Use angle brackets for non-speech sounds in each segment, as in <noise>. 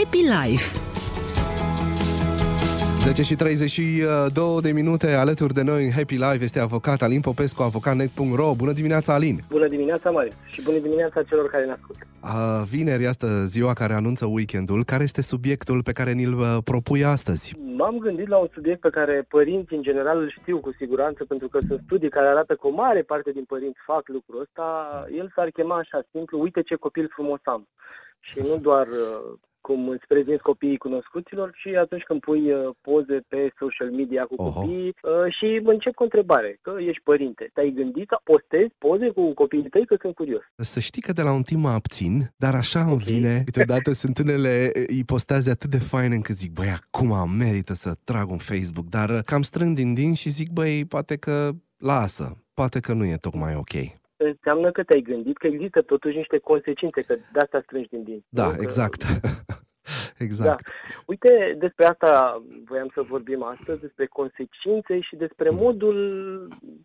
Happy Life 10 și 32 de minute alături de noi în Happy Life este avocat Alin Popescu, avocatnet.ro. Bună dimineața, Alin! Bună dimineața, Marius, și bună dimineața celor care ne ascultă. A, vineri, asta ziua care anunță weekendul. Care este subiectul pe care ni-l uh, propui astăzi? M-am gândit la un subiect pe care părinții în general îl știu cu siguranță, pentru că sunt studii care arată că o mare parte din părinți fac lucrul ăsta. El s-ar chema așa simplu, uite ce copil frumos am. Și nu doar uh, cum îți prezinți copiii cunoscuților, și atunci când pui uh, poze pe social media cu Oho. copiii uh, și încep cu o întrebare, că ești părinte. Te-ai gândit să postezi poze cu copiii tăi, că sunt curios. Să știi că de la un timp mă abțin, dar așa îmi vine. Câteodată sunt unele, îi postează atât de fain încât zic, băi, acum merită să trag un Facebook, dar uh, cam strâng din din și zic, băi, poate că lasă, poate că nu e tocmai ok. Înseamnă că te-ai gândit că există totuși niște consecințe, că de asta strângi din din. Da, Nu? <laughs> Că- exact. exact. Da. Uite, despre asta voiam să vorbim astăzi, despre consecințe și despre modul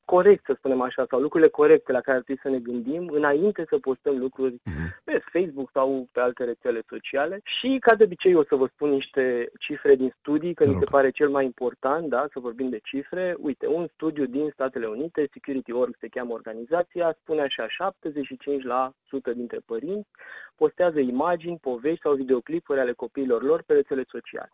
corect, să spunem așa, sau lucrurile corecte la care ar trebui să ne gândim înainte să postăm lucruri Mhm. pe Facebook sau pe alte rețele sociale. Și, ca de obicei, o să vă spun niște cifre din studii, că Te mi se rog. pare cel mai important, da, să vorbim de cifre. Uite, un studiu din Statele Unite, Security Org se cheamă organizația, spune așa, 75% dintre părinți postează imagini, povești sau videoclipuri ale copiilor lor pe rețele sociale.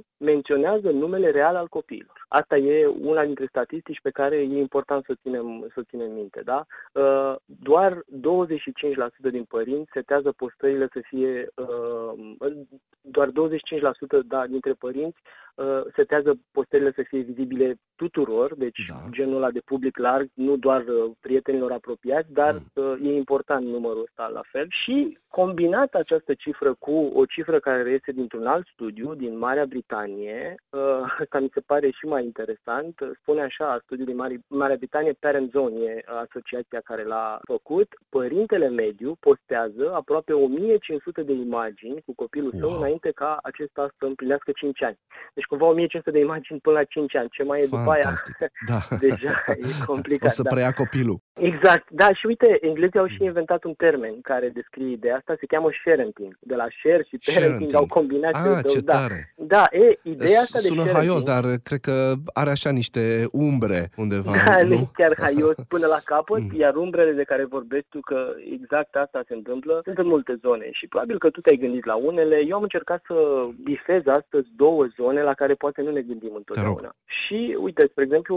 80% menționează numele real al copiilor. Asta e una dintre statistici pe care e important să ținem, să ținem minte. Da? Uh, Doar 25% din părinți setează postările să fie uh, doar 25% da, dintre părinți uh, setează postările să fie vizibile tuturor, deci Da. genul ăla de public larg, nu doar uh, prietenilor apropiați, dar Mm. uh, e important numărul ăsta la fel. Și combinat această cifră cu o cifră care reiese dintr-un alt studiu din Marea Britanie, uh, asta mi se pare și mai interesant, uh, spune așa, studiul din Mare- Marea Britanie, Parent Zone e asociația care l-a făcut, părintele mediu postează aproape 1500 de imagini cu copilul său Wow. înainte ca acesta să împlinească 5 ani. Deci cumva 1500 de imagini până la 5 ani. Ce mai e după aia? Fantastic. Da. <laughs> Deja e complicat. <laughs> O să da. preia copilul. Exact, da, și uite, englezii au și inventat un termen care descrie ideea asta, se cheamă sharenting. De la share și parenting Sharenting. au combinat Ah, cele două, ce da. tare. Da, e, ideea asta de Sună sharenting, haios, dar cred că are așa niște umbre undeva, da, nu e nu? chiar haios până la capăt, <laughs> Mm. iar umbrele de care vorbești tu că exact asta se întâmplă, sunt în multe zone și probabil că tu te-ai gândit la unele. Eu am încercat să bifez astăzi două zone la care poate nu ne gândim întotdeauna. Și uite, spre exemplu,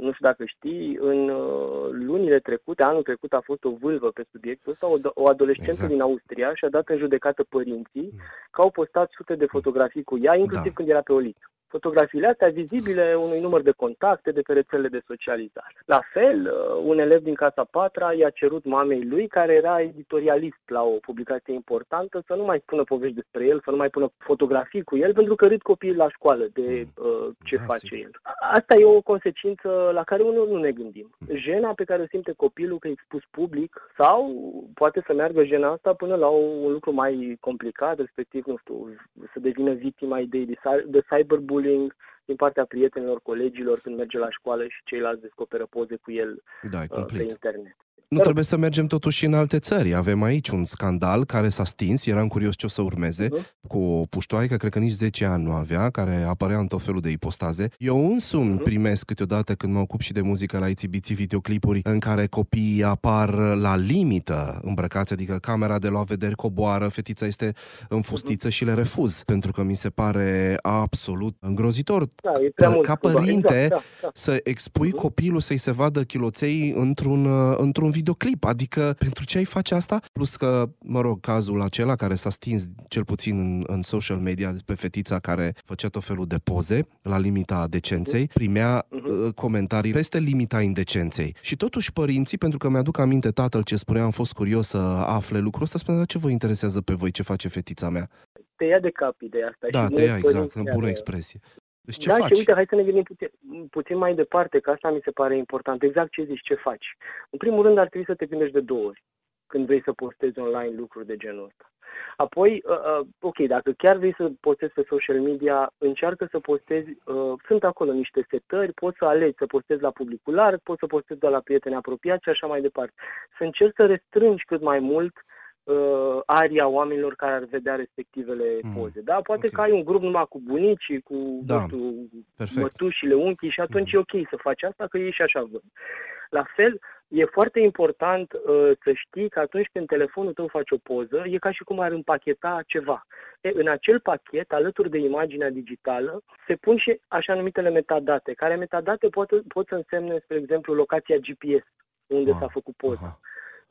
nu știu dacă știi, în uh, lunile trecute, anul trecut a fost o vâlvă pe subiectul ăsta, o, o adolescentă Exact. din Austria și-a dat în judecată părinții că au postat sute de fotografii cu ea, inclusiv Da. când era pe o listă. Fotografiile astea vizibile unui număr de contacte de pe rețelele de socializare. La fel, uh, un elev din Casa Patra i-a cerut mamei lui, care era editorialist la o publicație importantă, să nu mai spună povești despre el, să nu mai pună fotografii cu el, pentru că râd copiii la școală de uh, ce Da, face sigur. el. Asta e o consecință la care unul nu ne gândim. Jena pe care o simte copilul că e expus public sau poate să meargă jena asta până la un lucru mai complicat, respectiv, nu știu, să devină victima ideii de, cy- de cyberbullying din partea prietenilor, colegilor când merge la școală și ceilalți descoperă poze cu el Da, e uh, pe complet. internet. Nu trebuie să mergem totuși în alte țări. Avem aici un scandal care s-a stins, eram curios ce o să urmeze, Mhm. cu o puștoaică, cred că nici 10 ani nu avea, care apărea în tot felul de ipostaze. Eu însumi Mhm. primesc câteodată când mă ocup și de muzică la ITBT videoclipuri în care copiii apar la limită îmbrăcați, adică camera de luat vederi coboară, fetița este în fustiță și le refuz, pentru că mi se pare absolut îngrozitor Da, e prea mult. ca cumva. părinte Exact, da, da. să expui Mhm. copilul să-i se vadă chiloței într-un, uh, într-un videoclip. Adică, pentru ce ai face asta? Plus că, mă rog, cazul acela care s-a stins cel puțin în, în social media pe fetița care făcea tot felul de poze la limita decenței, primea Mhm. uh, comentarii peste limita indecenței. Și totuși părinții, pentru că mi-aduc aminte tatăl ce spunea, am fost curios să afle lucrul ăsta, spunea, "Dar ce vă interesează pe voi ce face fetița mea? Te ia de cap ideea asta. Da, și te mulți ia exact, părinți în chiar, bună uh, expresie. Deci ce da, faci? și uite, hai să ne gândim puțin, puțin mai departe, că asta mi se pare important. Exact ce zici, ce faci. În primul rând, ar trebui să te gândești de două ori când vrei să postezi online lucruri de genul ăsta. Apoi, uh, uh, ok, dacă chiar vrei să postezi pe social media, încearcă să postezi, uh, sunt acolo niște setări, poți să alegi să postezi la publicul larg, poți să postezi doar la prieteni apropiați și așa mai departe. Să încerci să restrângi cât mai mult uh, aria oamenilor care ar vedea respectivele mm. poze. Da? Poate okay. că ai un grup numai cu bunicii, cu da. nu știu, mătușile, unchii și atunci mm. e ok să faci asta, că ei și așa văd. La fel, e foarte important uh, să știi că atunci când telefonul tău face o poză, e ca și cum ar împacheta ceva. E, în acel pachet, alături de imaginea digitală, se pun și așa numitele metadate, care metadate pot, pot să însemne, spre exemplu, locația GPS, unde ah, s-a făcut poza. Aha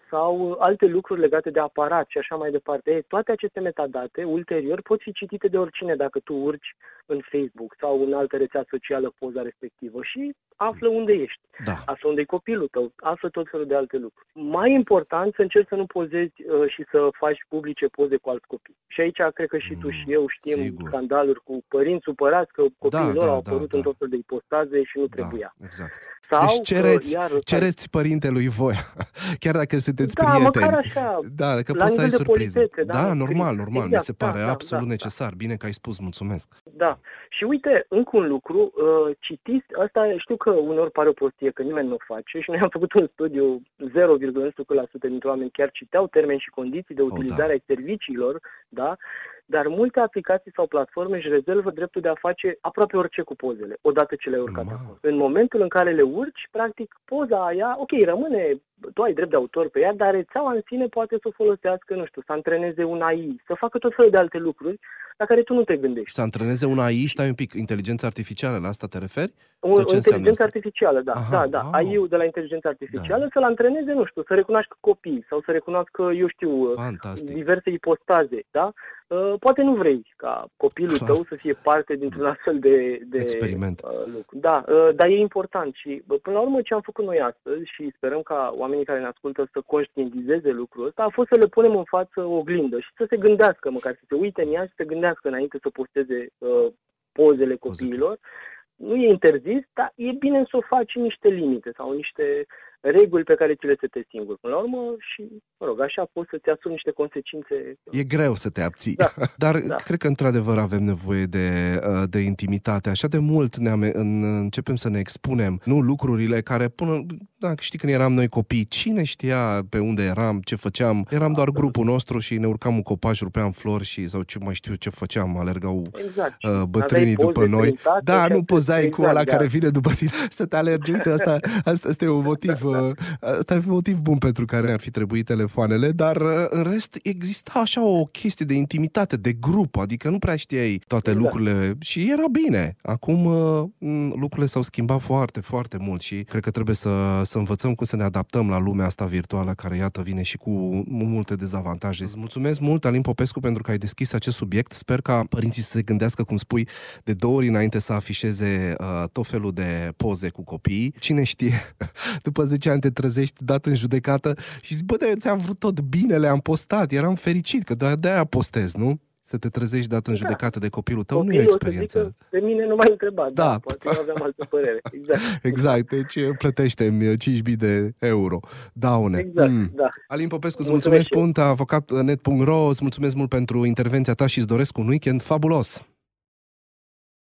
sau alte lucruri legate de aparat și așa mai departe. Ei, toate aceste metadate, ulterior, pot fi citite de oricine dacă tu urci în Facebook sau în altă rețea socială poza respectivă și află unde ești, da. află unde e copilul tău, află tot felul de alte lucruri. Mai important să încerci să nu pozezi uh, și să faci publice poze cu alți copii. Și aici cred că și tu mm, și eu știm sigur. scandaluri cu părinți supărați că copiii da, lor da, au apărut da, în da. tot felul de ipostaze și nu da, trebuia. Exact. Sau deci cereți, că, iar, cereți părintelui voi, <laughs> chiar dacă sunteți da, prieteni. Măcar așa, da, că poți să ai surprize. Da, da, normal, normal, exact, mi se pare da, da absolut da, necesar. Da. Bine că ai spus, mulțumesc. Da, și uite, încă un lucru, uh, citiți, asta știu că uneori pare o prostie, că nimeni nu o face și noi am făcut un studiu, 0,1% dintre oameni chiar citeau termeni și condiții de utilizare oh, da. a serviciilor, da? dar multe aplicații sau platforme își rezervă dreptul de a face aproape orice cu pozele, odată ce le-ai urcat acolo. În momentul în care le urci, practic, poza aia, ok, rămâne, tu ai drept de autor pe ea, dar rețeaua în sine poate să o folosească, nu știu, să antreneze un AI, să facă tot felul de alte lucruri la care tu nu te gândești. Să antreneze un AI, stai un pic, inteligența artificială, la asta te referi? O, o inteligență artificială, da. Aha, da, da. Wow. AI-ul de la inteligența artificială da. să-l antreneze, nu știu, să recunoască copii sau să recunoască, eu știu, Fantastic. diverse ipostaze, da? Uh, poate nu vrei ca copilul Clar. tău să fie parte dintr-un astfel de, de experiment. Uh, lucru. Da, uh, dar e important și până la urmă ce am făcut noi astăzi și sperăm ca oamenii care ne ascultă să conștientizeze lucrul ăsta a fost să le punem în față o oglindă și să se gândească măcar, să se uite în ea și să se gândească înainte să posteze uh, pozele copiilor. Nu e interzis, dar e bine să o faci niște limite sau niște reguli pe care ți le setezi singur până la urmă și, mă rog, așa poți să-ți asumi niște consecințe. E greu să te abții, da. <laughs> dar da. cred că într-adevăr avem nevoie de, uh, de intimitate. Așa de mult ne am, în, începem să ne expunem, nu lucrurile care până, da, știi când eram noi copii, cine știa pe unde eram, ce făceam? Eram doar grupul nostru și ne urcam un copac, rupeam flori și sau ce mai știu ce făceam, alergau exact. uh, bătrânii după noi. Da, nu pozai exact, cu ăla da. care vine după tine <laughs> să te alergi. Uite, asta, asta, asta e un motiv Asta e motiv bun pentru care ar fi trebuit telefoanele, dar uh, în rest exista așa o chestie de intimitate, de grup, adică nu prea știai toate da. lucrurile și era bine. Acum uh, lucrurile s-au schimbat foarte, foarte mult și cred că trebuie să, să învățăm cum să ne adaptăm la lumea asta virtuală care, iată, vine și cu multe dezavantaje. Îți mulțumesc mult, Alin Popescu, pentru că ai deschis acest subiect. Sper ca părinții să se gândească, cum spui, de două ori înainte să afișeze uh, tot felul de poze cu copiii. Cine știe, <laughs> după 10 10 ani te trezești dat în judecată și zici, bă, dar eu ți-am vrut tot binele, am postat, eram fericit, că de-aia postez, nu? Să te trezești dat în da. judecată de copilul tău copilul nu e o experiență. De mine nu m-ai întrebat, da, da poate eu aveam altă părere. Exact. <laughs> exact, deci plătește-mi 5.000 de euro daune. Exact, mm. da. Alin Popescu, îți mulțumesc, mulțumesc punct, avocatnet.ro, îți mulțumesc mult pentru intervenția ta și îți doresc un weekend fabulos.